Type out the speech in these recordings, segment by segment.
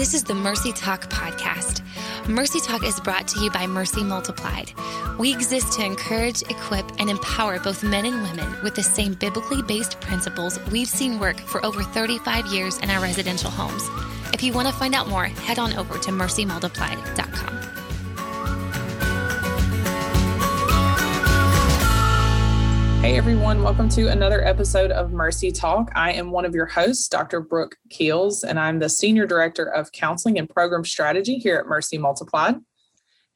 This is the Mercy Talk podcast. Mercy Talk is brought to you by Mercy Multiplied. We exist to encourage, equip, and empower both men and women with the same biblically based principles we've seen work for over 35 years in our residential homes. If you want to find out more, head on over to mercymultiplied.com. Hey everyone, welcome to another episode of Mercy Talk. I am one of your hosts, Dr. Brooke Keels, and I'm the Senior Director of Counseling and Program Strategy here at Mercy Multiplied.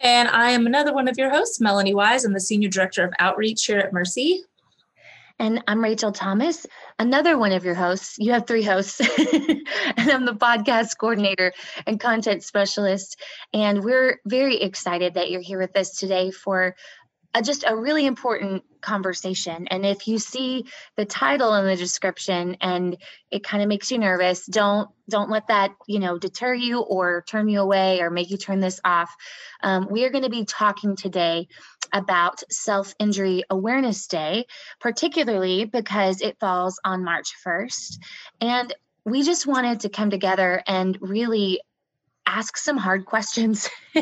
And I am another one of your hosts, Melanie Wise. I'm the Senior Director of Outreach here at Mercy. And I'm Rachel Thomas, another one of your hosts. You have three hosts, and I'm the podcast coordinator and content specialist. And we're very excited that you're here with us today for a, just a really important conversation. And if you see the title in the description and it kind of makes you nervous, don't don't let that you know deter you or turn you away or make you turn this off. Um, we are going to be talking today about Self Injury Awareness Day, particularly because it falls on March 1st, and we just wanted to come together and really ask some hard questions.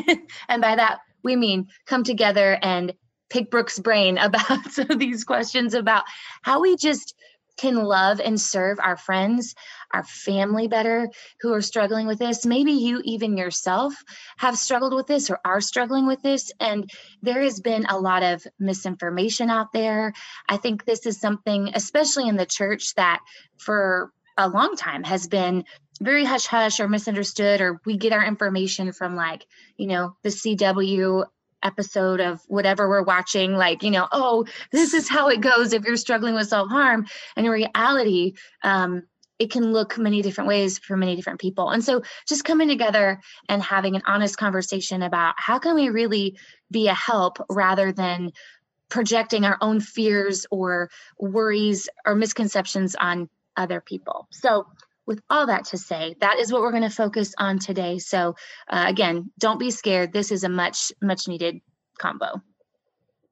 and by that, we mean come together and pick Brooke's brain about these questions about how we just can love and serve our friends, our family better who are struggling with this. Maybe you, even yourself, have struggled with this or are struggling with this. And there has been a lot of misinformation out there. I think this is something, especially in the church, that for a long time has been very hush hush or misunderstood, or we get our information from like, you know, the CW episode of whatever we're watching like you know oh this is how it goes if you're struggling with self-harm. And in reality um, it can look many different ways for many different people. And so just coming together and having an honest conversation about how can we really be a help rather than projecting our own fears or worries or misconceptions on other people. So with all that to say, that is what we're going to focus on today. So, uh, again, don't be scared. This is a much, much needed combo.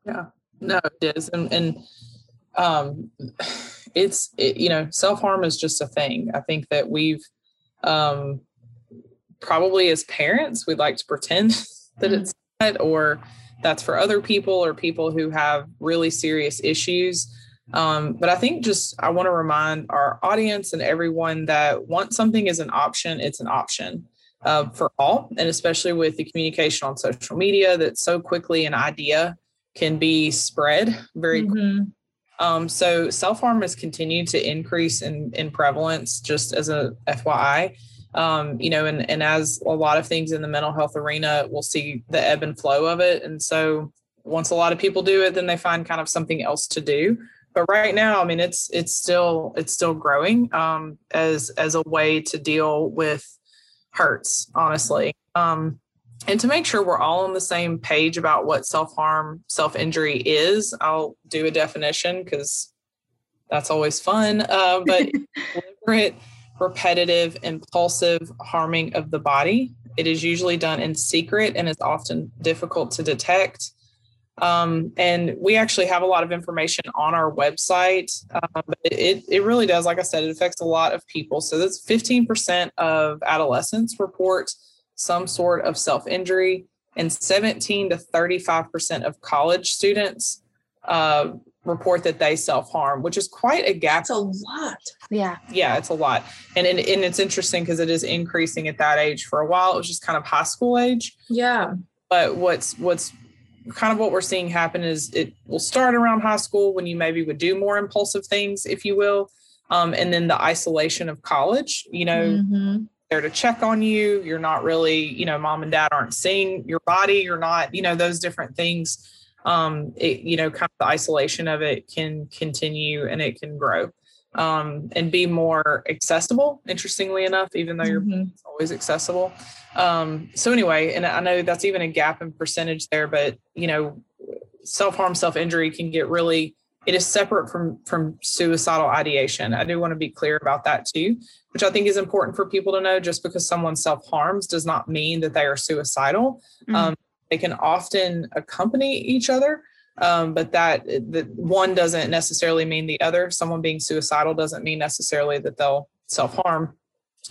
Yeah, no, it is. And, and um, it's, it, you know, self harm is just a thing. I think that we've, um, probably as parents, we'd like to pretend that mm-hmm. it's not, or that's for other people or people who have really serious issues. Um, but I think just I want to remind our audience and everyone that once something is an option, it's an option uh, for all, and especially with the communication on social media that so quickly an idea can be spread very mm-hmm. quickly. Um, so self harm has continued to increase in, in prevalence, just as a FYI. Um, you know, and, and as a lot of things in the mental health arena, we'll see the ebb and flow of it. And so once a lot of people do it, then they find kind of something else to do but right now i mean it's it's still it's still growing um, as as a way to deal with hurts honestly. Um, and to make sure we're all on the same page about what self-harm self-injury is i'll do a definition because that's always fun uh, but deliberate repetitive impulsive harming of the body. It is usually done in secret and is often difficult to detect um, and we actually have a lot of information on our website. Um, it, it really does, like I said, it affects a lot of people. So that's 15% of adolescents report some sort of self injury, and 17 to 35% of college students uh, report that they self harm, which is quite a gap. It's a lot. Yeah. Yeah, it's a lot. And, and, and it's interesting because it is increasing at that age. For a while, it was just kind of high school age. Yeah. But what's what's kind of what we're seeing happen is it will start around high school when you maybe would do more impulsive things, if you will. Um, and then the isolation of college, you know, mm-hmm. there to check on you. You're not really, you know, mom and dad aren't seeing your body. You're not, you know, those different things. Um, it, you know, kind of the isolation of it can continue and it can grow um, and be more accessible. Interestingly enough, even though you're mm-hmm. always accessible. Um, so anyway, and I know that's even a gap in percentage there, but you know, self harm, self injury can get really. It is separate from from suicidal ideation. I do want to be clear about that too, which I think is important for people to know. Just because someone self harms does not mean that they are suicidal. Mm-hmm. Um, they can often accompany each other um, but that that one doesn't necessarily mean the other. Someone being suicidal doesn't mean necessarily that they'll self harm.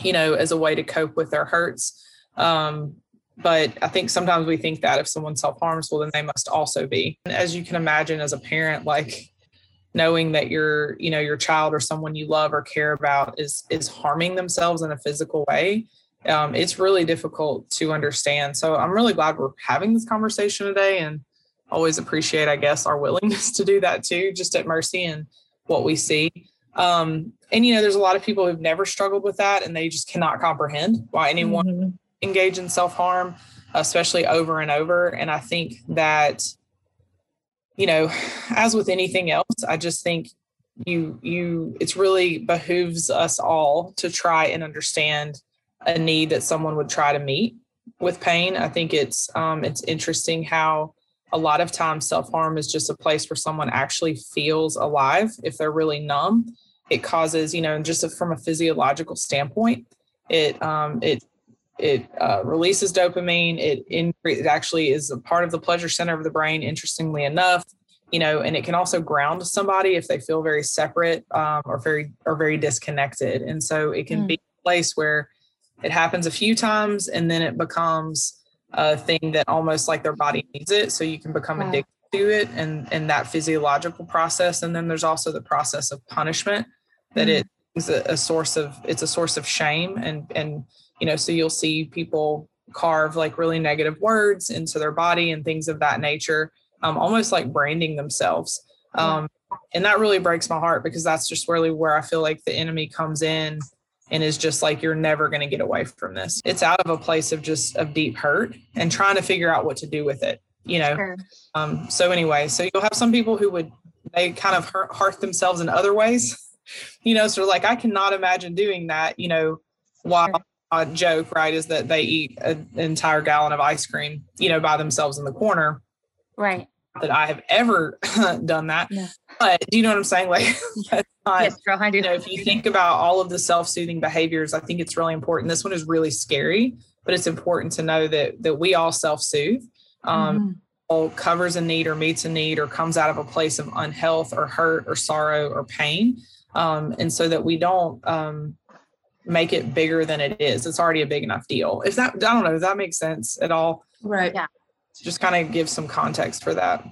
you know, as a way to cope with their hurts. Um, but I think sometimes we think that if someone self harms, well, then they must also be. And as you can imagine, as a parent, like knowing that your, you know, your child or someone you love or care about is is harming themselves in a physical way, um, it's really difficult to understand. So I'm really glad we're having this conversation today, and always appreciate, I guess, our willingness to do that too, just at Mercy and what we see. Um, and you know, there's a lot of people who've never struggled with that, and they just cannot comprehend why anyone mm-hmm. engage in self harm, especially over and over. And I think that, you know, as with anything else, I just think you you it's really behooves us all to try and understand a need that someone would try to meet with pain. I think it's um, it's interesting how a lot of times self-harm is just a place where someone actually feels alive if they're really numb it causes you know just a, from a physiological standpoint it um, it it uh, releases dopamine it, in, it actually is a part of the pleasure center of the brain interestingly enough you know and it can also ground somebody if they feel very separate um, or very or very disconnected and so it can mm. be a place where it happens a few times and then it becomes a thing that almost like their body needs it so you can become wow. addicted to it and and that physiological process and then there's also the process of punishment that mm-hmm. it is a, a, source of it's a source of shame and and you know so you'll see people carve like really negative words into their body and things of that nature um, almost like branding themselves um, and that really breaks my heart because that's just really where i feel like the enemy comes in and is just like you're never going to get away from this. It's out of a place of just of deep hurt and trying to figure out what to do with it you know? Sure. um so anyway so you'll have some people who would they kind of hurt, hurt themselves in other ways you know? So like i cannot imagine doing that you know? While sure. a joke right is that they eat an entire gallon of ice cream you know by themselves in the corner. Right. That i have ever done that but do you know what i'm saying like not, yes, girl, I do. You know, if you think about all of the self-soothing behaviors, I think it's really important. This one is really scary, but it's important to know that that we all self-soothe. Um, mm-hmm. All covers a need or meets a need or comes out of a place of unhealth or hurt or sorrow or pain. Um, and so that we don't um, make it bigger than it is. It's already a big enough deal. If that, I don't know, does that make sense at all? Right. Yeah. Just kind of give some context for that.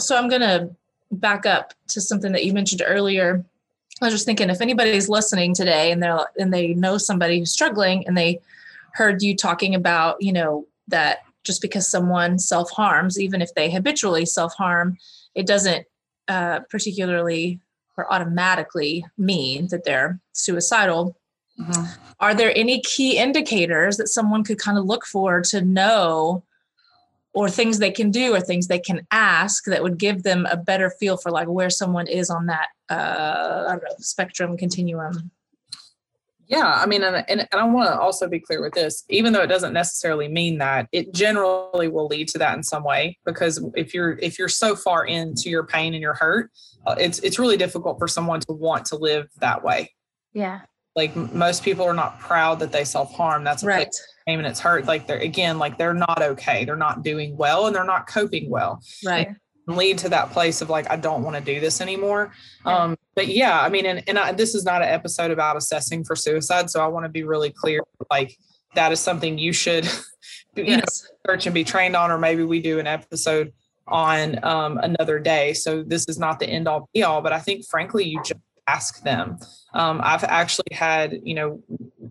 So I'm going to back up to something that you mentioned earlier. I was just thinking if anybody's listening today and they're and they know somebody who's struggling and they heard you talking about, you know, that just because someone self-harms, even if they habitually self-harm, it doesn't uh, particularly or automatically mean that they're suicidal. Mm-hmm. Are there any key indicators that someone could kind of look for to know or things they can do or things they can ask that would give them a better feel for like where someone is on that uh, I don't know spectrum continuum. Yeah, I mean, and, and, and I want to also be clear with this, even though it doesn't necessarily mean that, it generally will lead to that in some way. Because if you're if you're so far into your pain and your hurt, uh, it's it's really difficult for someone to want to live that way. Yeah, like most people are not proud that they self harm. That's a right. shame and it's hurt. Like they're again like they're not okay. They're not doing well and they're not coping well. Right. Lead to that place of like i don't want to do this anymore. Um but yeah i mean and, and I, this is not an episode about assessing for suicide so i want to be really clear like that is something you should you yes. know search and be trained on or maybe we do an episode on um, another day. So this is not the end all be all but i think frankly you just ask them um, i've actually had you know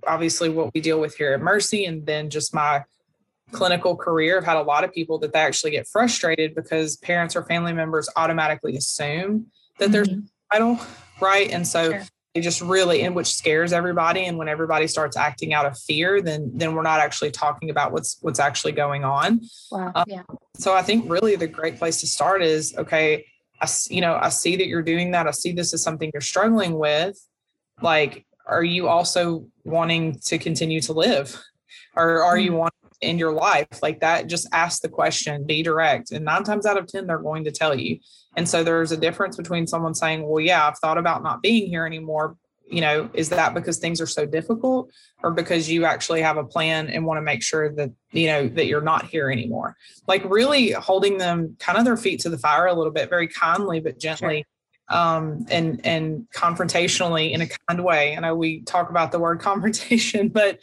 obviously what we deal with here at Mercy, and then just my clinical career, I've had a lot of people that they actually get frustrated because parents or family members automatically assume that mm-hmm. they're suicidal, right? And so sure. it just really, and which scares everybody. And when everybody starts acting out of fear, then then we're not actually talking about what's what's actually going on. Wow. Um, yeah. So I think really the great place to start is okay. I you know I see that you're doing that. I see this as something you're struggling with. Like are you also wanting to continue to live or are you mm-hmm. wanting to end your life like that just ask the question be direct and nine times out of ten they're going to tell you and so there's a difference between someone saying well yeah i've thought about not being here anymore you know is that because things are so difficult or because you actually have a plan and want to make sure that you know that you're not here anymore like really holding them kind of their feet to the fire a little bit very kindly but gently um, and and confrontationally in a kind way. I know we talk about the word confrontation, but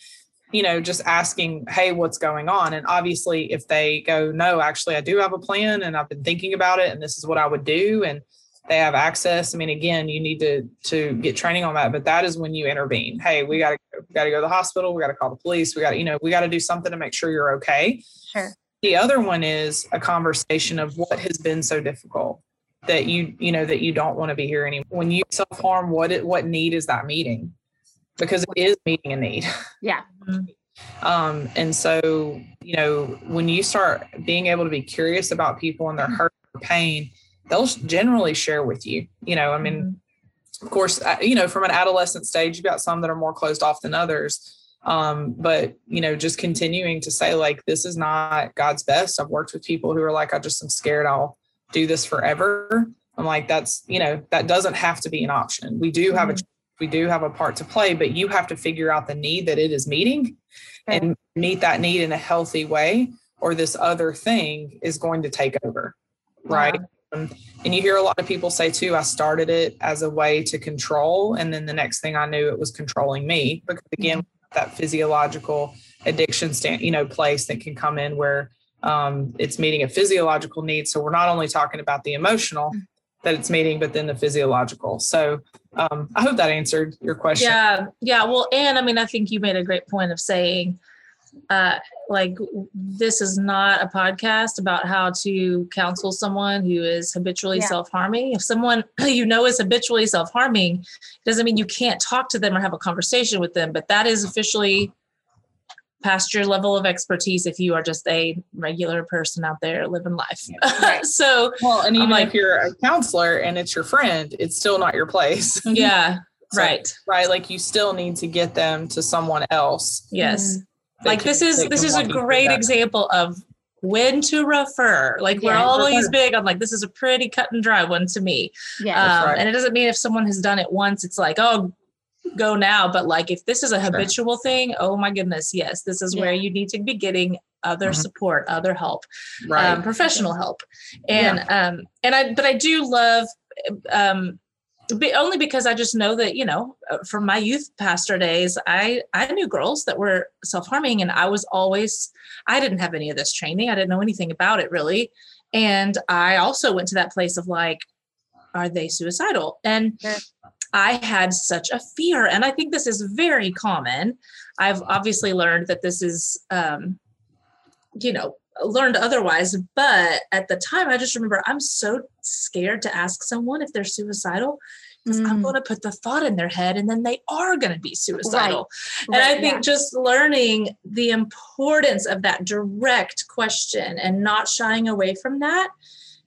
you know, just asking, hey, what's going on? And obviously, if they go, no, actually, I do have a plan and I've been thinking about it and this is what I would do. And they have access. I mean, again, you need to to get training on that, but that is when you intervene. Hey, we got to got to go to the hospital. We got to call the police. We got to, you know, we got to do something to make sure you're okay. Sure. The other one is a conversation of what has been so difficult that you, you know, that you don't want to be here anymore. When you self harm, what it, what need is that meeting? Because it is meeting a need. Yeah. Um, and so, you know, when you start being able to be curious about people and their hurt or pain, they'll generally share with you. You know, I mean, of course, uh, you know, from an adolescent stage, you've got some that are more closed off than others. Um, but you know, just continuing to say like, this is not God's best. I've worked with people who are like, I just am scared I'll do this forever. I'm like, that's you know, that doesn't have to be an option. We do have a we do have a part to play, but you have to figure out the need that it is meeting Okay. and meet that need in a healthy way, or this other thing is going to take over. Right. Um, and you hear a lot of people say too, I started it as a way to control. And then the next thing I knew it was controlling me. Because again, that physiological addiction stand, you know, place that can come in where um, it's meeting a physiological need. So we're not only talking about the emotional that it's meeting, but then the physiological. So um, I hope that answered your question. Yeah, yeah. Well, and I mean, I think you made a great point of saying, uh, like, this is not a podcast about how to counsel someone who is habitually Yeah. self harming. If someone you know is habitually self harming, doesn't mean you can't talk to them or have a conversation with them, but that is officially past your level of expertise if you are just a regular person out there living life. Right. so, Well, and I'm even like- if you're a counselor and it's your friend, it's still not your place. yeah, So- right. right? Like you still need to get them to someone else. Yes. that like this is this is a walk you through great example of when to refer like we're Yeah, always refer. big on like this is a pretty cut and dry one to me Yeah. Um, right. and it doesn't mean if someone has done it once it's like oh go now but like if this is a habitual thing oh my goodness yes this is where you need to be getting other Mhm. support other help Right. um, professional help and um and i but i do love um be, only because i just know that you know uh, from my youth pastor days i i knew girls that were self-harming and i was always i didn't have any of this training. I didn't know anything about it really. And i also went to that place of like are they suicidal? And i had such a fear and i think this is very common. I've obviously learned that this is um you know learned otherwise but at the time i just remember i'm so scared to ask someone if they're suicidal because i'm Mm. going to put the thought in their head and then they are going to be suicidal and Right, i think yeah. just learning the importance of that direct question and not shying away from that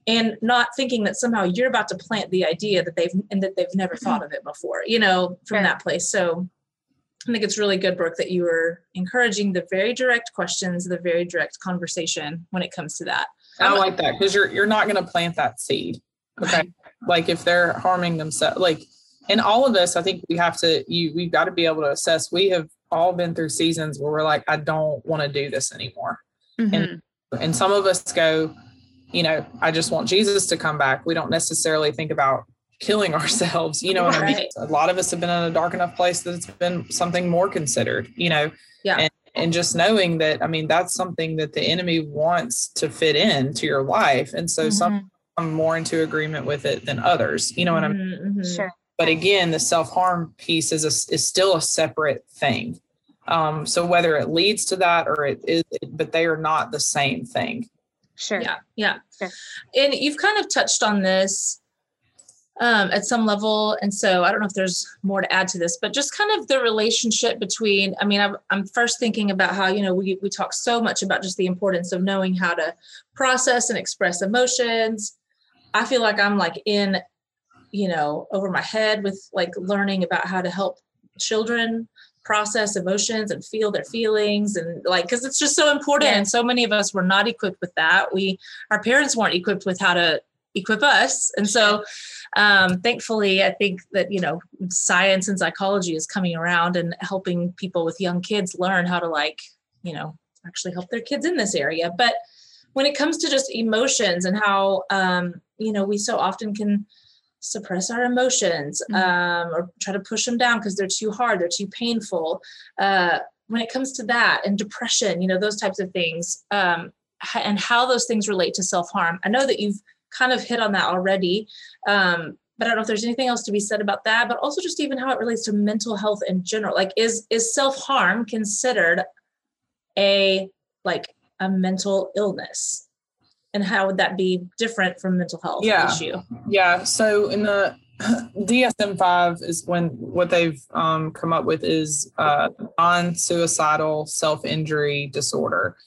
and not thinking that somehow you're about to plant the idea that they've and that they've never thought of it before you know from Sure. that place so I think it's really good, Brooke, that you were encouraging the very direct questions, the very direct conversation when it comes to that. I like that because you're you're not going to plant that seed. Okay. Like if they're harming themselves, like in all of this, I think we have to you we've got to be able to assess. We have all been through seasons where we're like, I don't want to do this anymore. Mhm. And some of us go, you know, I just want Jesus to come back. We don't necessarily think about killing ourselves. You know what I mean? A lot of us have been in a dark enough place that it's been something more considered, you know. Yeah. And, and just knowing that, I mean, that's something that the enemy wants to fit in to your life. And so some Mhm. come more into agreement with it than others. You know what I mean? Mhm, mhm. Sure. But again, the self harm piece is a, is still a separate thing. Um, so whether it leads to that or it is, but they are not the same thing. Sure. Yeah, yeah. Sure. And you've kind of touched on this um, at some level, and so I don't know if there's more to add to this, but just kind of the relationship between. I mean, I'm, I'm first thinking about how you know we we talk so much about just the importance of knowing how to process and express emotions. I feel like I'm like in, you know, over my head with like learning about how to help children process emotions and feel their feelings and like because it's just so important Yeah. and so many of us were not equipped with that we our parents weren't equipped with how to equip us and so um, thankfully i think that you know science and psychology is coming around and helping people with young kids learn how to like you know actually help their kids in this area but when it comes to just emotions and how um, you know we so often can suppress our emotions Mhm. um, or try to push them down because they're too hard, they're too painful. Uh, when it comes to that and depression, you know, those types of things, um, and how those things relate to self harm. I know that you've kind of hit on that already, um, but I don't know if there's anything else to be said about that. But also just even how it relates to mental health in general. Like, is is self harm considered a like a mental illness? And how would that be different from mental health Yeah. issue? Yeah. So in the DSM five is when what they've um, come up with is uh, non-suicidal self-injury disorder,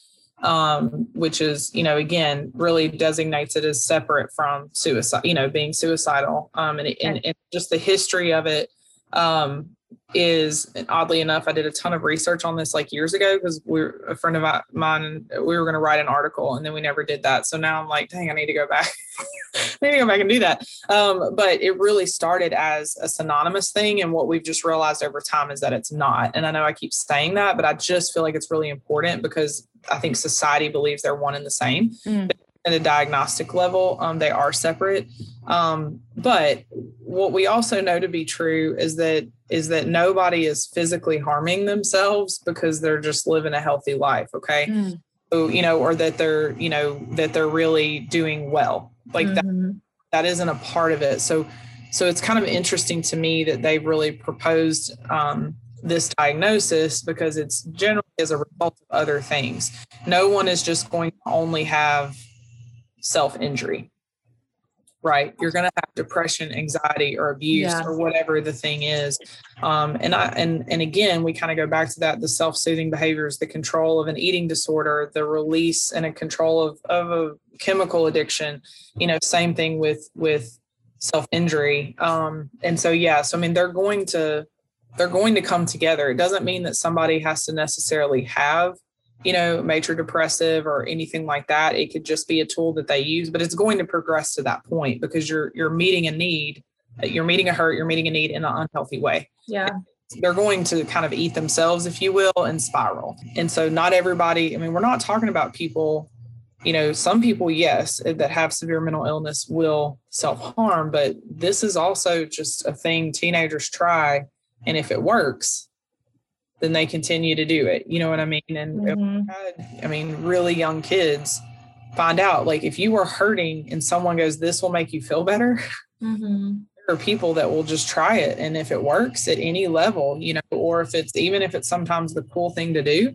um, which is you know again really designates it as separate from suicide. You know, being suicidal, um, and, and, and just the history of it um, is and oddly enough, I did a ton of research on this like years ago because we're a friend of mine. We were going to write an article and then we never did that. So now I'm like, dang, I need to go back. I need to go back and do that. Um, but it really started as a synonymous thing, and what we've just realized over time is that it's not. And I know I keep saying that, but I just feel like it's really important because I think society believes they're one and the same. Mm. At a diagnostic level, um, they are separate. Um, but what we also know to be true is that is that nobody is physically harming themselves because they're just living a healthy life. Okay. Mm. So, you know, or that they're, you know, that they're really doing well. Like that Mhm. that isn't a part of it. So so it's kind of interesting to me that they've really proposed um, this diagnosis because it's generally as a result of other things. No one is just going to only have self injury, right? You're going to have depression, anxiety, or abuse, Yeah. or whatever the thing is. Um, and I and and again, we kind of go back to that: the self soothing behaviors, the control of an eating disorder, the release and a control of of a chemical addiction. You know, same thing with with self injury. Um, and so yeah, so I mean, they're going to they're going to come together. It doesn't mean that somebody has to necessarily have, you know, major depressive or anything like that. It could just be a tool that they use, but it's going to progress to that point because you're you're meeting a need, uh, you're meeting a hurt, you're meeting a need in an unhealthy way. Yeah. They're going to kind of eat themselves, if you will, and spiral. And so not everybody, I mean, we're not talking about people, you know, some people, yes, uh, that have severe mental illness will self-harm, but this is also just a thing teenagers try and if it works then they continue to do it you know what i mean and Mhm. i mean really young kids find out like if you were hurting and someone goes this will make you feel better Mhm. there are people that will just try it and if it works at any level you know or if it's even if it's sometimes the cool thing to do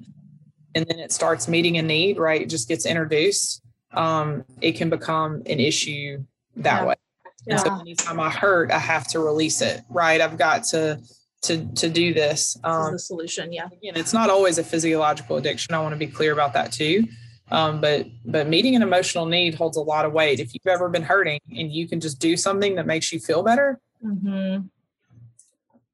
and then it starts meeting a need right it just gets introduced um it can become an issue that Yeah. way and so anytime i hurt i have to release it right i've got to to to do this This um is the solution. Yeah. again, it's not always a physiological addiction. I want to be clear about that too. Um, but but meeting an emotional need holds a lot of weight. If you've ever been hurting and you can just do something that makes you feel better, Mhm.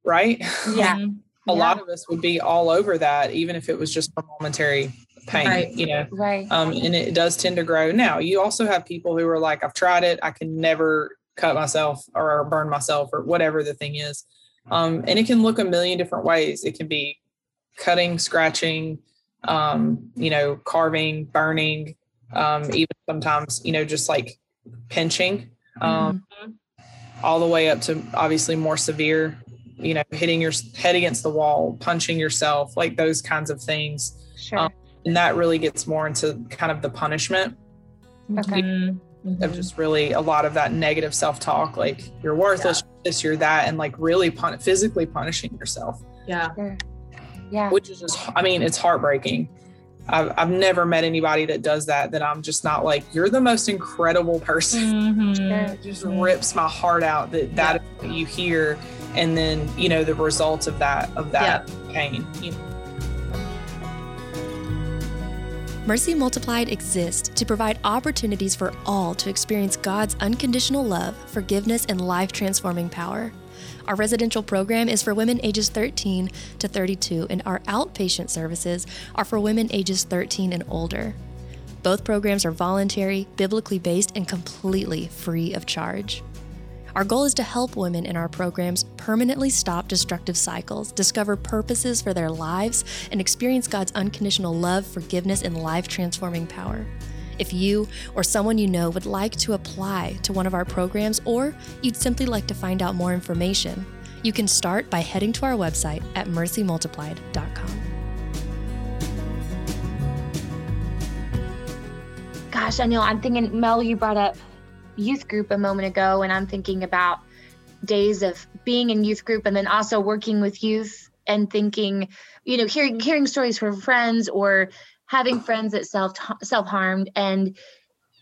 right? Yeah. A Yeah. lot of us would be all over that, even if it was just a momentary pain. Right. You know, Right. um, and it does tend to grow. Now, you also have people who are like, I've tried it, I can never cut myself or burn myself or whatever the thing is. Um, and it can look a million different ways. It can be cutting, scratching, um, you know, carving, burning, um, even sometimes, you know, just like pinching, um, Mhm. all the way up to obviously more severe, you know, hitting your head against the wall, punching yourself, like those kinds of things Sure. um, and that really gets more into kind of the punishment Okay. Mhm. of just really a lot of that negative self-talk like you're worthless you're this you're that and like really pun- physically punishing yourself. Yeah. yeah. which is just i mean it's heartbreaking. I've, I've never met anybody that does that that i'm just not like you're the most incredible person. Mhm. it just rips my heart out that that is what you hear and then you know the results of that of that pain you know Mercy Multiplied exists to provide opportunities for all to experience God's unconditional love, forgiveness, and life transforming power. Our residential program is for women ages 13 to 32, and our outpatient services are for women ages 13 and older. Both programs are voluntary, biblically based, and completely free of charge. Our goal is to help women in our programs permanently stop destructive cycles, discover purposes for their lives, and experience God's unconditional love, forgiveness, and life transforming power. If you or someone you know would like to apply to one of our programs or you'd simply like to find out more information, you can start by heading to our website at mercymultiplied.com. Gosh, I know. I'm thinking, Mel, you brought up youth group a moment ago, and I'm thinking about days of being in youth group and then also working with youth and thinking, you know, hearing mm-hmm. hearing stories from friends or having friends that self self harmed and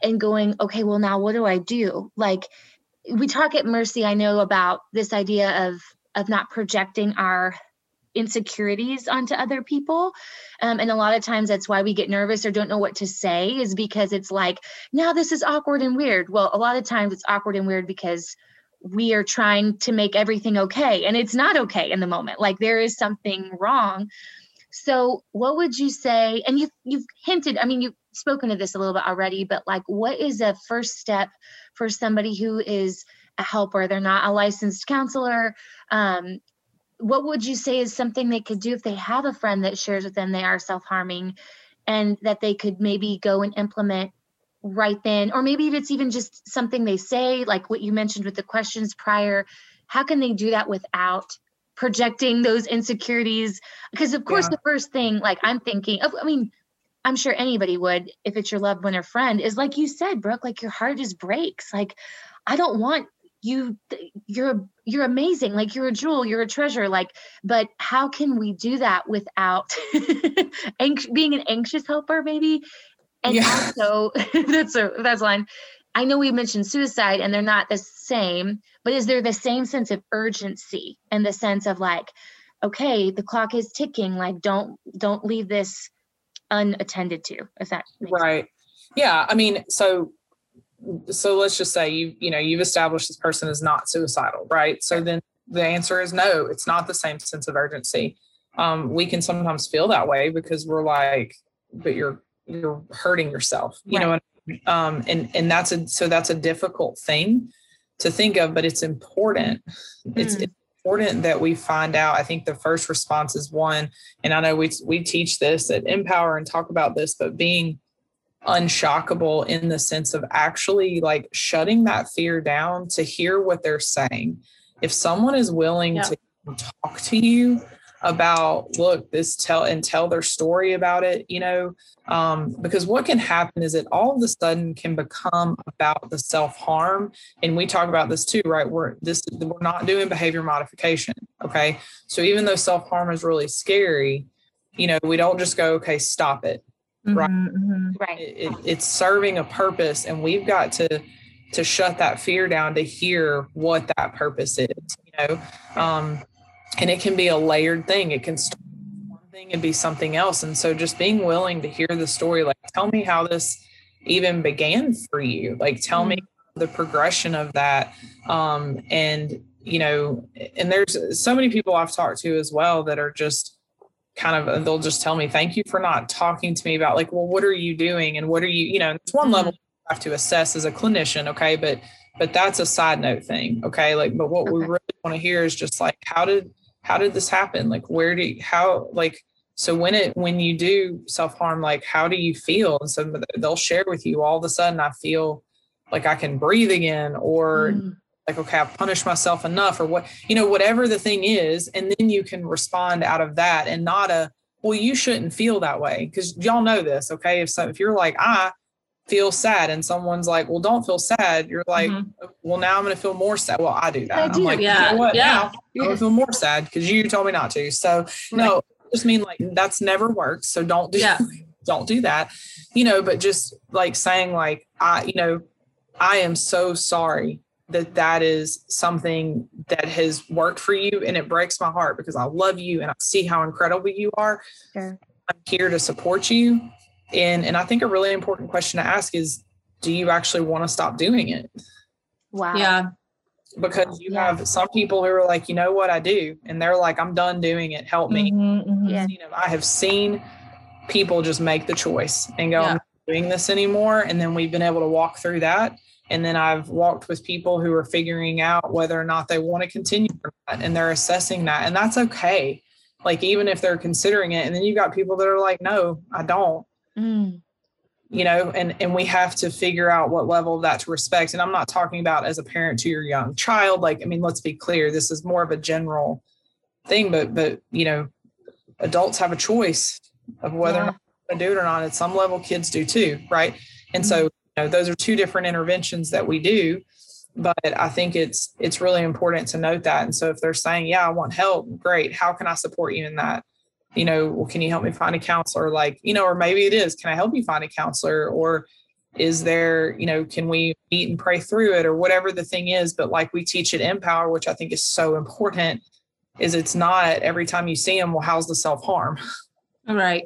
and going, okay, well now what do I do? Like we talk at Mercy, I know about this idea of of not projecting our insecurities onto other people. Um, and a lot of times that's why we get nervous or don't know what to say is because it's like, now this is awkward and weird. Well, a lot of times it's awkward and weird because we are trying to make everything okay and it's not okay in the moment. Like there is something wrong. So what would you say? And you've you've hinted, I mean, you've spoken to this a little bit already, but like what is a first step for somebody who is a helper? They're not a licensed counselor. Um, what would you say is something they could do if they have a friend that shares with them they are self-harming and that they could maybe go and implement right then? Or maybe if it's even just something they say like what you mentioned with the questions prior how can they do that without projecting those insecurities? Because of course yeah. the first thing like i'm thinking of i mean i'm sure anybody would if it's your loved one or friend is like you said brooke like your heart just breaks. Like i don't want you you're you're amazing like you're a jewel you're a treasure like but how can we do that without being an anxious helper maybe and yeah. also that's a that's line i know we mentioned suicide and they're not the same but is there the same sense of urgency and the sense of like okay the clock is ticking like don't don't leave this unattended to if that right sense. yeah i mean so so let's just say you you know you've established this person is not suicidal right? So then the answer is no it's not the same sense of urgency. Um, we can sometimes feel that way because we're like but you're you're hurting yourself you right. know um, and and that's a so that's a difficult thing to think of but it's important. Mm. it's, it's important that we find out. I think the first response is one and i know we we teach this at Empower and talk about this but being unshockable in the sense of actually like shutting that fear down to hear what they're saying. If someone is willing yeah. to talk to you about look this tell and tell their story about it you know um, because what can happen is it all of a sudden can become about the self-harm and we talk about this too right we're this we're not doing behavior modification okay so even though self-harm is really scary you know we don't just go okay stop it right? Mm-hmm, mm-hmm. right. It, it's serving a purpose and we've got to to shut that fear down to hear what that purpose is you know? Um and it can be a layered thing. It can start one thing and be something else. And so just being willing to hear the story like tell me how this even began for you. Like tell mm-hmm. me the progression of that. Um and you know and there's so many people i've talked to as well that are just kind of they'll just tell me thank you for not talking to me about like well what are you doing? And what are you you know it's one mm-hmm. level you have to assess as a clinician okay? But but that's a side note thing okay? Like but what okay. we really want to hear is just like how did how did this happen? Like where do you, how like so when it when you do self-harm like how do you feel? And so they'll share with you all of a sudden i feel like i can breathe again or mm like okay i've punished myself enough or what you know whatever the thing is and then you can respond out of that and not a well you shouldn't feel that way because y'all know this okay if so if you're like i feel sad and someone's like well don't feel sad you're like mm-hmm. well now i'm going to feel more sad well i do that I am like yeah. you know what yeah. now i'm feel more sad because you told me not to so right. no just mean like that's never worked so don't do yeah. don't do that you know but just like saying like i you know i am so sorry that that is something that has worked for you and it breaks my heart because I love you and I see how incredible you are. Sure. I'm here to support you. And and I think a really important question to ask is do you actually want to stop doing it? Wow. Yeah. Because you yeah. have some people who are like, you know what I do, and they're like, I'm done doing it. Help me. Mm-hmm, mm-hmm. Yeah. You know, I have seen people just make the choice and go, yeah. I'm doing this anymore. And then we've been able to walk through that and then I've walked with people who are figuring out whether or not they want to continue not, and they're assessing that. And that's okay. Like, even if they're considering it. And then you've got people that are like, no, I don't. Mm. you know and and we have to figure out what level of that to respect and i'm not talking about as a parent to your young child like i mean let's be clear this is more of a general thing but but you know adults have a choice of whether yeah. or not to do it or not at some level kids do too right and mm-hmm. so you know those are two different interventions that we do but i think it's it's really important to note that and so if they're saying yeah i want help great how can i support you in that you know, well, can you help me find a counselor? Like, you know, or maybe it is, can I help you find a counselor? Or is there, you know, can we meet and pray through it or whatever the thing is? But like we teach at Empower, which I think is so important, is it's not every time you see them, well, how's the self harm? Right.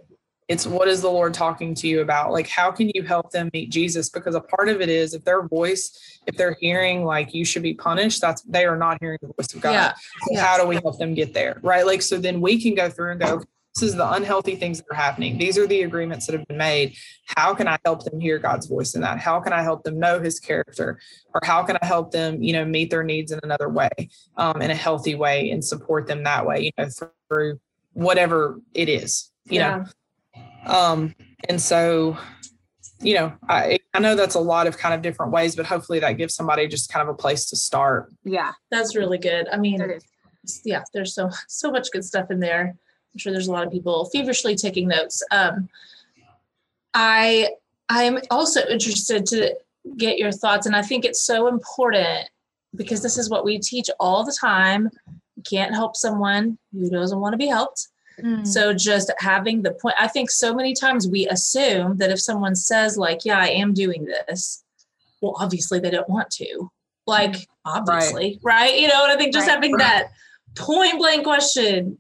It's what is the Lord talking to you about? Like, how can you help them meet Jesus? Because a part of it is if their voice, if they're hearing like you should be punished, that's they are not hearing the voice of God. Yeah. So yeah. How do we help them get there? Right. Like, so then we can go through and go, this is the unhealthy things that are happening. These are the agreements that have been made. How can I help them hear God's voice in that? How can I help them know his character? Or how can I help them, you know, meet their needs in another way, um, in a healthy way and support them that way, you know, through whatever it is, you yeah. know? Um, and so, you know, I, I know that's a lot of kind of different ways, but hopefully that gives somebody just kind of a place to start. Yeah, that's really good. I mean, yeah, there's so so much good stuff in there. I'm sure there's a lot of people feverishly taking notes. Um, I I'm also interested to get your thoughts, and I think it's so important because this is what we teach all the time. You can't help someone who doesn't want to be helped. Mm. So just having the point, I think so many times we assume that if someone says like, "Yeah, I am doing this," well, obviously they don't want to. Like, obviously, right? right? You know, and I think just right. having right. that point blank question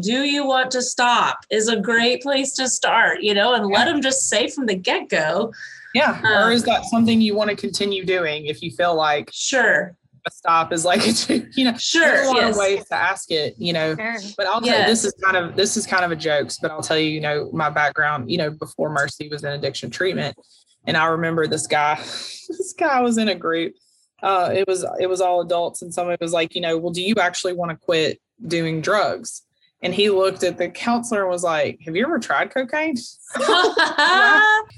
do you want to stop is a great place to start you know and yeah. let them just say from the get-go yeah um, or is that something you want to continue doing if you feel like sure stop is like you know sure a lot yes. of ways to ask it you know sure. but i'll yes. tell you this is kind of this is kind of a joke but i'll tell you you know my background you know before mercy was in addiction treatment and i remember this guy this guy was in a group uh it was it was all adults and someone was like you know well do you actually want to quit doing drugs and he looked at the counselor and was like, Have you ever tried cocaine?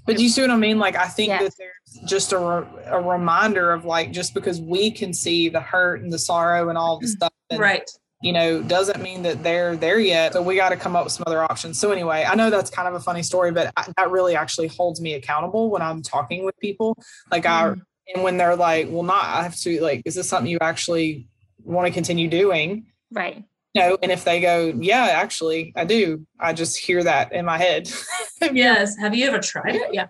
but you see what I mean? Like, I think yes. that there's just a, re- a reminder of like, just because we can see the hurt and the sorrow and all the mm, stuff. And, right. You know, doesn't mean that they're there yet. So we got to come up with some other options. So, anyway, I know that's kind of a funny story, but I, that really actually holds me accountable when I'm talking with people. Like, mm. I, and when they're like, Well, not, I have to, like, is this something you actually want to continue doing? Right know, and if they go, yeah, actually, I do. I just hear that in my head. yes. Have you ever tried it? Yeah.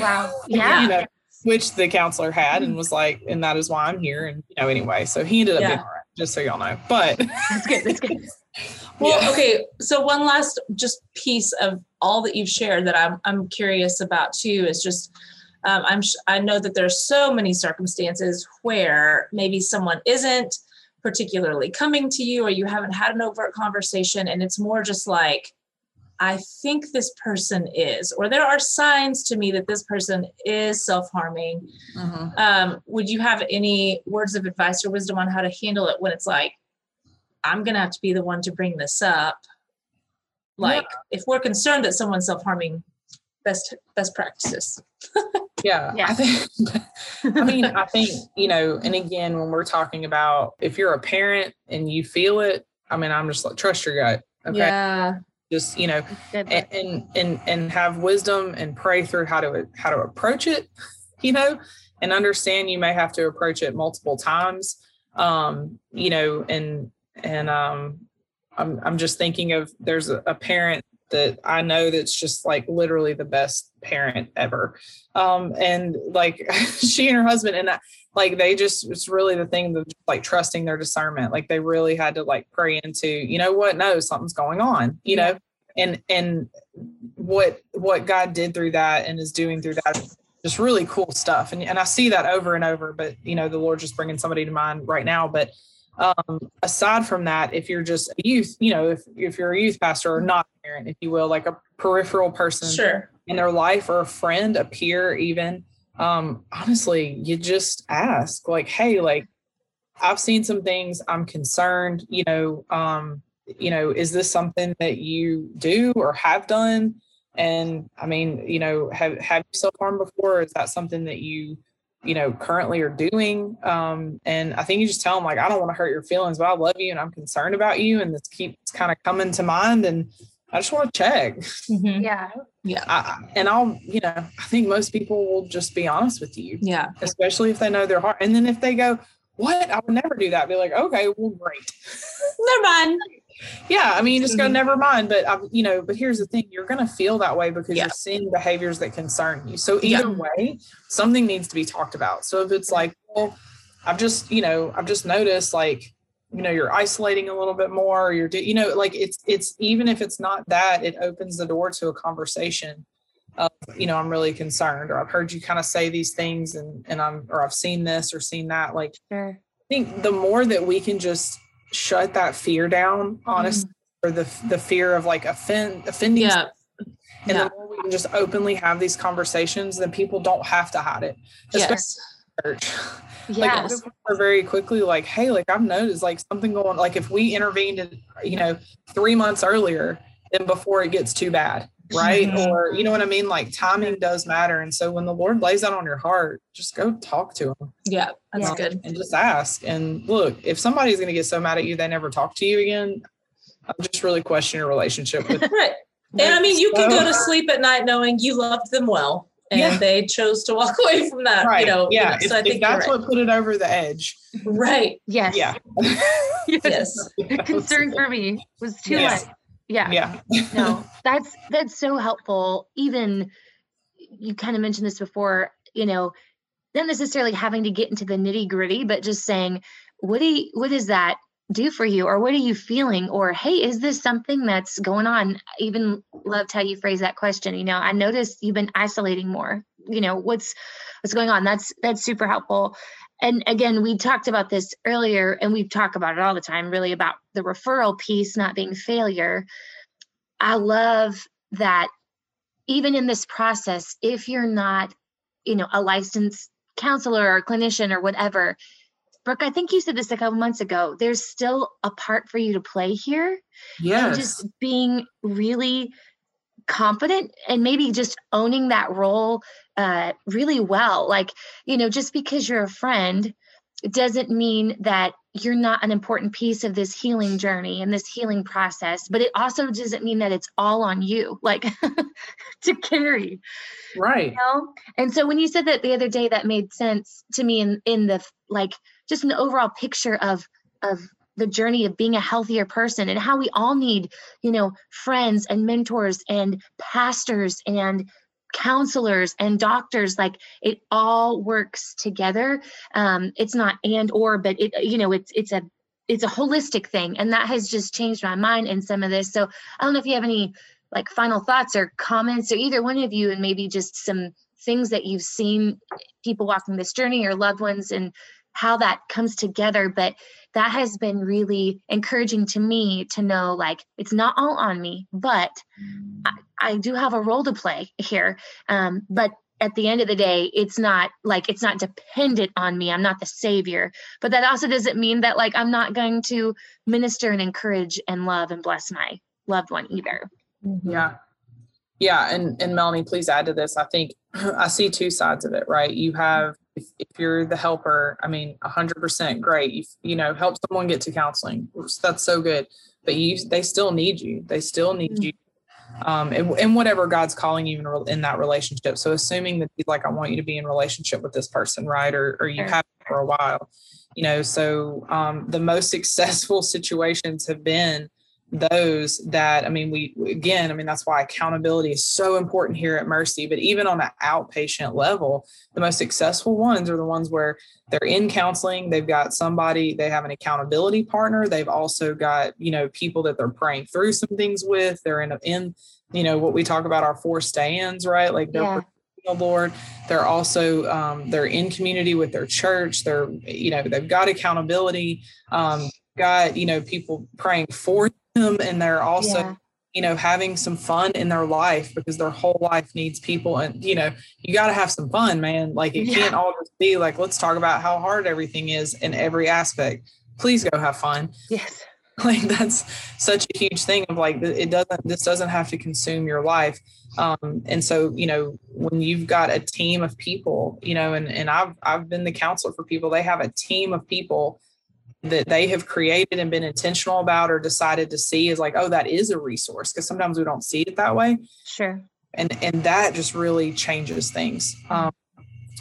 Wow. Yeah. you know, which the counselor had and was like, and that is why I'm here. And you know, anyway, so he ended up yeah. being all right, just so y'all know. But that's good. That's good. well, yeah. okay. So one last just piece of all that you've shared that I'm I'm curious about too is just um, I'm I know that there's so many circumstances where maybe someone isn't particularly coming to you or you haven't had an overt conversation and it's more just like I think this person is, or there are signs to me that this person is self harming. Mm-hmm. Um, would you have any words of advice or wisdom on how to handle it when it's like, I'm to have to be the one to bring this up? Like, yeah. if we're concerned that someone's self harming, best best practices. yeah, yeah. I think. I mean, I think you know, and again, when we're talking about if you're a parent and you feel it, I mean, I'm just like trust your gut. Okay. Yeah. Just you know, and, and and and have wisdom and pray through how to how to approach it. You know, and understand you may have to approach it multiple times. Um, you know, and and um, I'm I'm just thinking of there's a, a parent that I know that's just like literally the best parent ever. Um, and like she and her husband and I, like they just it's really the thing of like trusting their discernment. Like they really had to like pray into, you know what, no, something's going on, you know, and and what what God did through that and is doing through that just really cool stuff. And and I see that over and over, but you know, the Lord just bringing somebody to mind right now. But um, aside from that, if you're just a youth, you know, if, if you're a youth pastor or not parent, if you will, like a peripheral person sure. in their life or a friend, a peer, even, um, honestly, you just ask, like, hey, like, I've seen some things, I'm concerned, you know, um, you know, is this something that you do or have done? And I mean, you know, have have you self harmed before? Is that something that you, you know, currently are doing? Um, and I think you just tell them like, I don't want to hurt your feelings, but I love you and I'm concerned about you, and this keeps kind of coming to mind, and I just want to check. Mhm. Yeah. Yeah. I, and I'll, you know, I think most people will just be honest with you, Yeah. especially if they know their heart. And then if they go, "What? I would never do that," be like, "Okay, well, great." Never mind. Yeah, I mean, you just go, Mhm. never mind. But I, you know, but here's the thing: you're going to feel that way because Yeah. you're seeing behaviors that concern you. So either way, something needs to be talked about. So if it's like, well, I've just, you know, I've just noticed like, you know, you're isolating a little bit more. Or you're, you know, like it's it's even if it's not that, it opens the door to a conversation. Of, you know, I'm really concerned, or I've heard you kind of say these things, and and I'm, or I've seen this or seen that. Like, Sure. I think the more that we can just shut that fear down, honestly, mm-hmm. or the the fear of like offend offending, Yeah. and yeah. the more we can just openly have these conversations, then people don't have to hide it. Especially Yes. In church. Like Yeah. if we're very quickly, like, hey, like I've noticed like something going. Like if we intervened, in, you know, three months earlier, than before it gets too bad, right? Mhm. Or you know what I mean? Like timing does matter, and so when the Lord lays that on your heart, just go talk to Him Yeah. That's Yeah. good. and just ask. And look, if somebody's going to get so mad at you they never talk to you again, I'm just really question your relationship with. Right. And I mean, you can go to sleep at night knowing you loved them well and Yeah. they chose to walk away from that. Right. You know, you yeah. know, if, so I think that's right. what put it over the edge. right. Yes. Yeah. Yes. The concern for me was too Yes. much. Yeah. Yeah. no that's that's so helpful even you kind of mentioned this before you know not necessarily having to get into the nitty gritty but just saying what do you, what does that do for you or what are you feeling or hey is this something that's going on? I even loved how you phrase that question you know i noticed you've been isolating more. You know what's what's going on? That's that's super helpful. And again we talked about this earlier and we talk about it all the time really about the referral piece not being failure. I love that even in this process if you're not you know a licensed counselor or clinician or whatever brooke i think you said this a couple months ago there's still a part for you to play here Yes. just being really confident and maybe just owning that role uh, really well. Like, you know, just because you're a friend doesn't mean that you're not an important piece of this healing journey and this healing process, but it also doesn't mean that it's all on you, like to carry right. you know and so when you said that the other day that made sense to me in in the like just an overall picture of of the journey of being a healthier person and how we all need you know friends and mentors and pastors and counselors and doctors. Like it all works together. Um it's not and or but it you know it's it's a it's a holistic thing. And that has just changed my mind in some of this. So i don't know if you have any like final thoughts or comments or either one of you and maybe just some things that you've seen people walking this journey or loved ones and how that comes together but that has been really encouraging to me to know like it's not all on me but i, I do have a role to play here um, but at the end of the day it's not like it's not dependent on me i'm not the savior but that also doesn't mean that like i'm not going to minister and encourage and love and bless my loved one either Yeah. Yeah. And, and Melanie, please add to this. I think I see two sides of it, right? You have, if, if you're the helper, I mean, a hundred percent great. You, you know, help someone get to counseling. That's so good. But you, they still need you. They still need Mm. you. Um, and, and whatever God's calling you in, in that relationship. So assuming that he's like, I want you to be in relationship with this person, right? Or, or you have for a while, you know, so um, the most successful situations have been those that i mean we again i mean that's why accountability is so important here at mercy but even on an outpatient level the most successful ones are the ones where they're in counseling they've got somebody they have an accountability partner they've also got you know people that they're praying through some things with they're in in you know what we talk about our four stands right like they're Yeah. the Lord. They're also um, they're in community with their church. They're you know they've got accountability. Um, got you know people praying for them, and they're also Yeah. you know having some fun in their life because their whole life needs people. And you know you got to have some fun, man. Like it Yeah. can't all just be like let's talk about how hard everything is in every aspect. Please go have fun. yes like that's such a huge thing of like it doesn't this doesn't have to consume your life um, and so you know when you've got a team of people you know and and i've i've been the counselor for people they have a team of people that they have created and been intentional about or decided to see is like oh that is a resource because sometimes we don't see it that way sure and and that just really changes things um,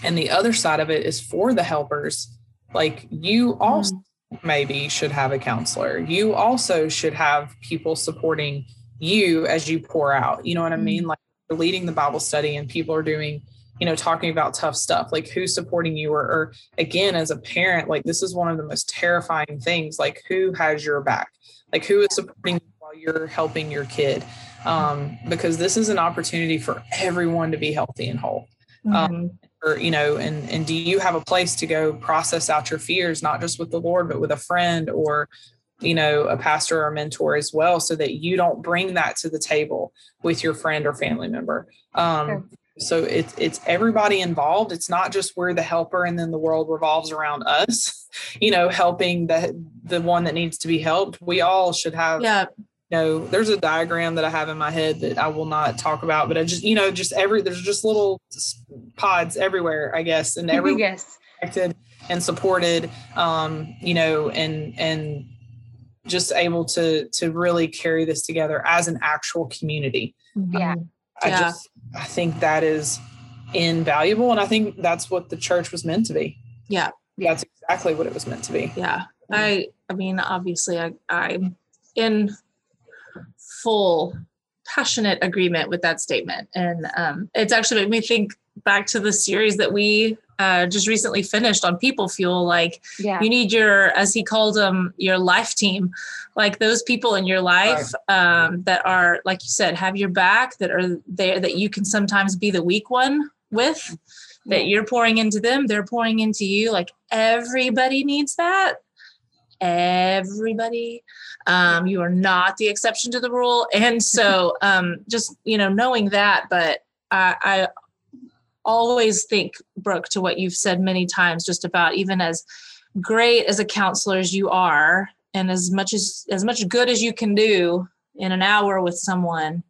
and the other side of it is for the helpers like you also mm maybe should have a counselor. You also should have people supporting you as you pour out. You know what I mean? Mm-hmm. Like leading the Bible study and people are doing, you know, talking about tough stuff. Like who's supporting you? Or, or again, as a parent, like this is one of the most terrifying things. Like who has your back? Like who is supporting you while you're helping your kid? Um, because this is an opportunity for everyone to be healthy and whole. Um, mm-hmm. Um, or you know and and do you have a place to go process out your fears not just with the lord but with a friend or you know a pastor or mentor as well so that you don't bring that to the table with your friend or family member um sure. So it's it's everybody involved it's not just we're the helper and then the world revolves around us you know helping the the one that needs to be helped we all should have yeah you know, there's a diagram that I have in my head that I will not talk about, but I just, you know, just every, there's just little pods everywhere, I guess, and every yes. connected and supported, um, you know, and, and just able to, to really carry this together as an actual community. Yeah. Um, I yeah. just, I think that is invaluable. And I think that's what the church was meant to be. Yeah. That's exactly what it was meant to be. Yeah. I, I mean, obviously I, I'm in full passionate agreement with that statement. And um, it's actually made me think back to the series that we uh, just recently finished on people fuel. Like yeah. you need your, as he called them, your life team, like those people in your life right. um, that are, like you said, have your back, that are there, that you can sometimes be the weak one with, that you're pouring into them, they're pouring into you. Like everybody needs that. Everybody um, you are not the exception to the rule. And so um, just, you know, knowing that, but I, I always think, Brooke, to what you've said many times, just about even as great as a counselor as you are, and as much as as much good as you can do in an hour with someone,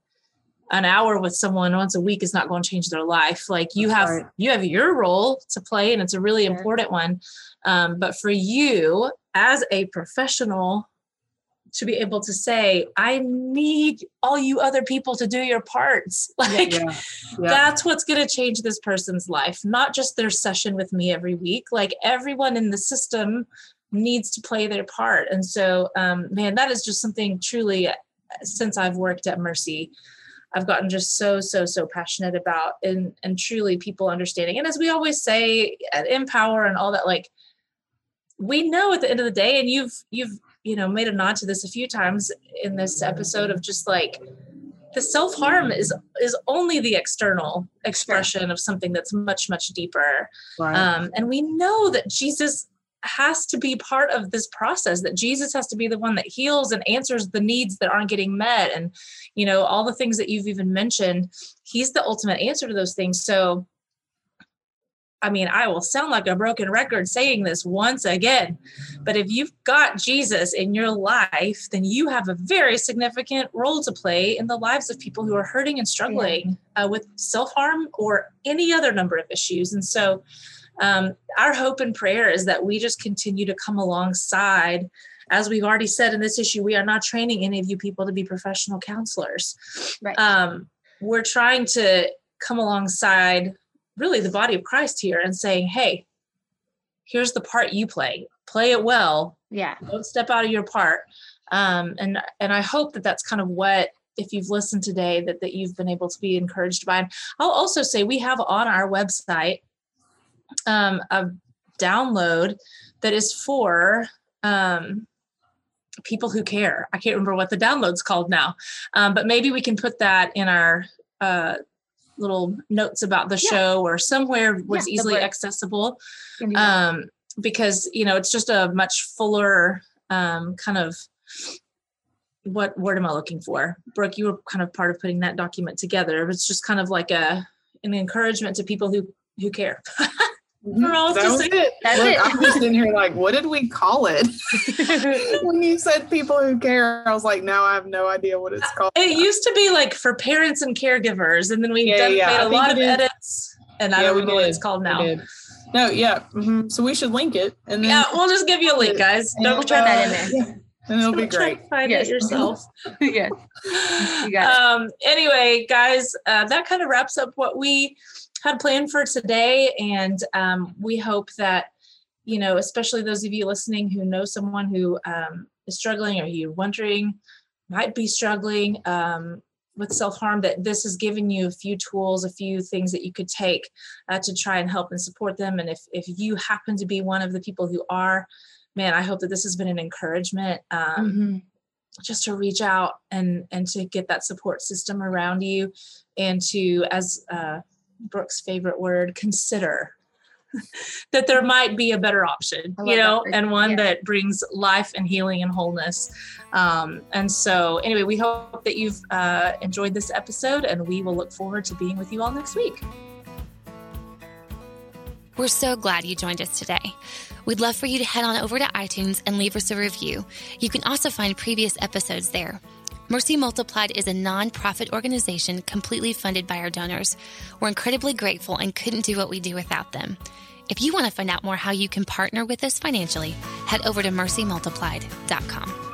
an hour with someone once a week is not going to change their life. Like you That's have right. you have your role to play, and it's a really sure. important one. Um, but for you as a professional to be able to say, I need all you other people to do your parts. Like, yeah, yeah, yeah. that's what's going to change this person's life, not just their session with me every week. Like, everyone in the system needs to play their part. And so, um, man, that is just something truly, uh, since I've worked at Mercy, I've gotten just so, so, so passionate about and, and truly people understanding. And as we always say at Empower and all that, like, we know at the end of the day, and you've, you've, you know made a nod to this a few times in this episode of just like the self harm is is only the external expression sure. of something that's much much deeper right. um, and we know that jesus has to be part of this process that jesus has to be the one that heals and answers the needs that aren't getting met and you know all the things that you've even mentioned he's the ultimate answer to those things so I mean, I will sound like a broken record saying this once again, but if you've got Jesus in your life, then you have a very significant role to play in the lives of people who are hurting and struggling uh, with self harm or any other number of issues. And so, um, our hope and prayer is that we just continue to come alongside. As we've already said in this issue, we are not training any of you people to be professional counselors. Right. Um, we're trying to come alongside really the body of Christ here and saying, hey, here's the part you play. Play it well. Yeah. Don't step out of your part. Um, and and I hope that that's kind of what if you've listened today that that you've been able to be encouraged by. And I'll also say we have on our website um, a download that is for um, people who care. I can't remember what the download's called now, um, but maybe we can put that in our uh, little notes about the yeah. show or somewhere was yeah, easily accessible um, because you know it's just a much fuller um, kind of what word am i looking for? Brooke you were kind of part of putting that document together. It's just kind of like a an encouragement to people who who care We're that just was like- it. That's Look, it. I'm just in here like, what did we call it? when you said people who care, I was like, now I have no idea what it's called. It used to be like for parents and caregivers, and then we Yeah, done, yeah, made I a lot of did. edits, and I don't we remember what it's called now. No, yeah. mhm. So we should link it, and then Yeah, we'll just give you a link, guys. and, Don't We'll try that in there. yeah, and it'll be don't try great. to Find Yes. it yourself. yeah. You got it. um, anyway, guys, uh, that kind of wraps up what we had planned for today. And um, we hope that, you know, especially those of you listening who know someone who um, is struggling or you're wondering might be struggling um, with self harm, that this has given you a few tools, a few things that you could take uh, to try and help and support them. And if, if you happen to be one of the people who are, man, I hope that this has been an encouragement. Um, Mhm. just to reach out and and to get that support system around you and to as uh, brooke's favorite word consider that there might be a better option you love that know and one Yeah. that brings life and healing and wholeness um, and so anyway we hope that you've uh, enjoyed this episode and we will look forward to being with you all next week We're so glad you joined us today. We'd love for you to head on over to iTunes and leave us a review. You can also find previous episodes there. Mercy Multiplied is a nonprofit organization completely funded by our donors. We're incredibly grateful and couldn't do what we do without them. If you want to find out more how you can partner with us financially, head over to mercymultiplied.com.